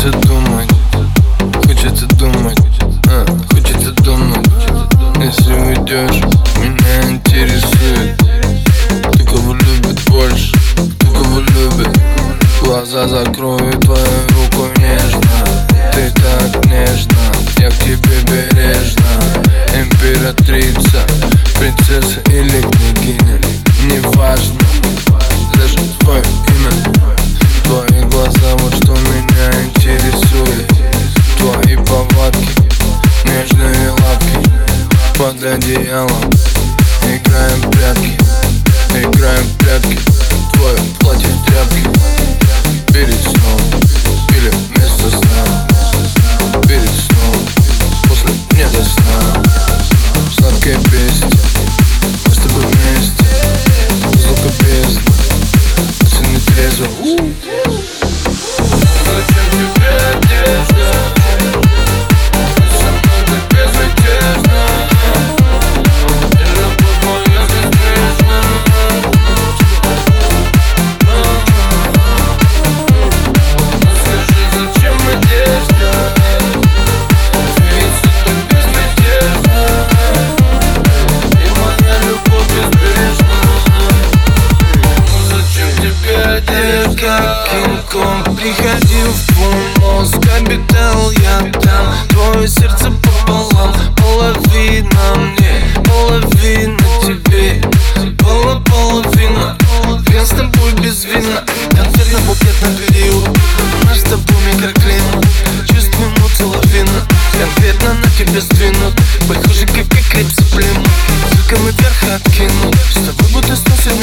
Хочется думать, хочется думать, а, хочется думать. Если уйдешь, меня интересует ты кого любит больше, ты кого любит. Глаза закрою твою руку нежно Ты так нежно, я к тебе бережно. Императрица, принцесса или de ela. переходил в Пумос, мозг Обитал я там, твое сердце пополам Половина мне, половина тебе. Была половина, я с тобой без вина. Конфет на букет на период Наш с тобой микроклин. Чувствую ноты лавина Конкретно на тебе сдвинут. Похоже, как и клип заплен Звуком и вверх откинут. С тобой будто сносит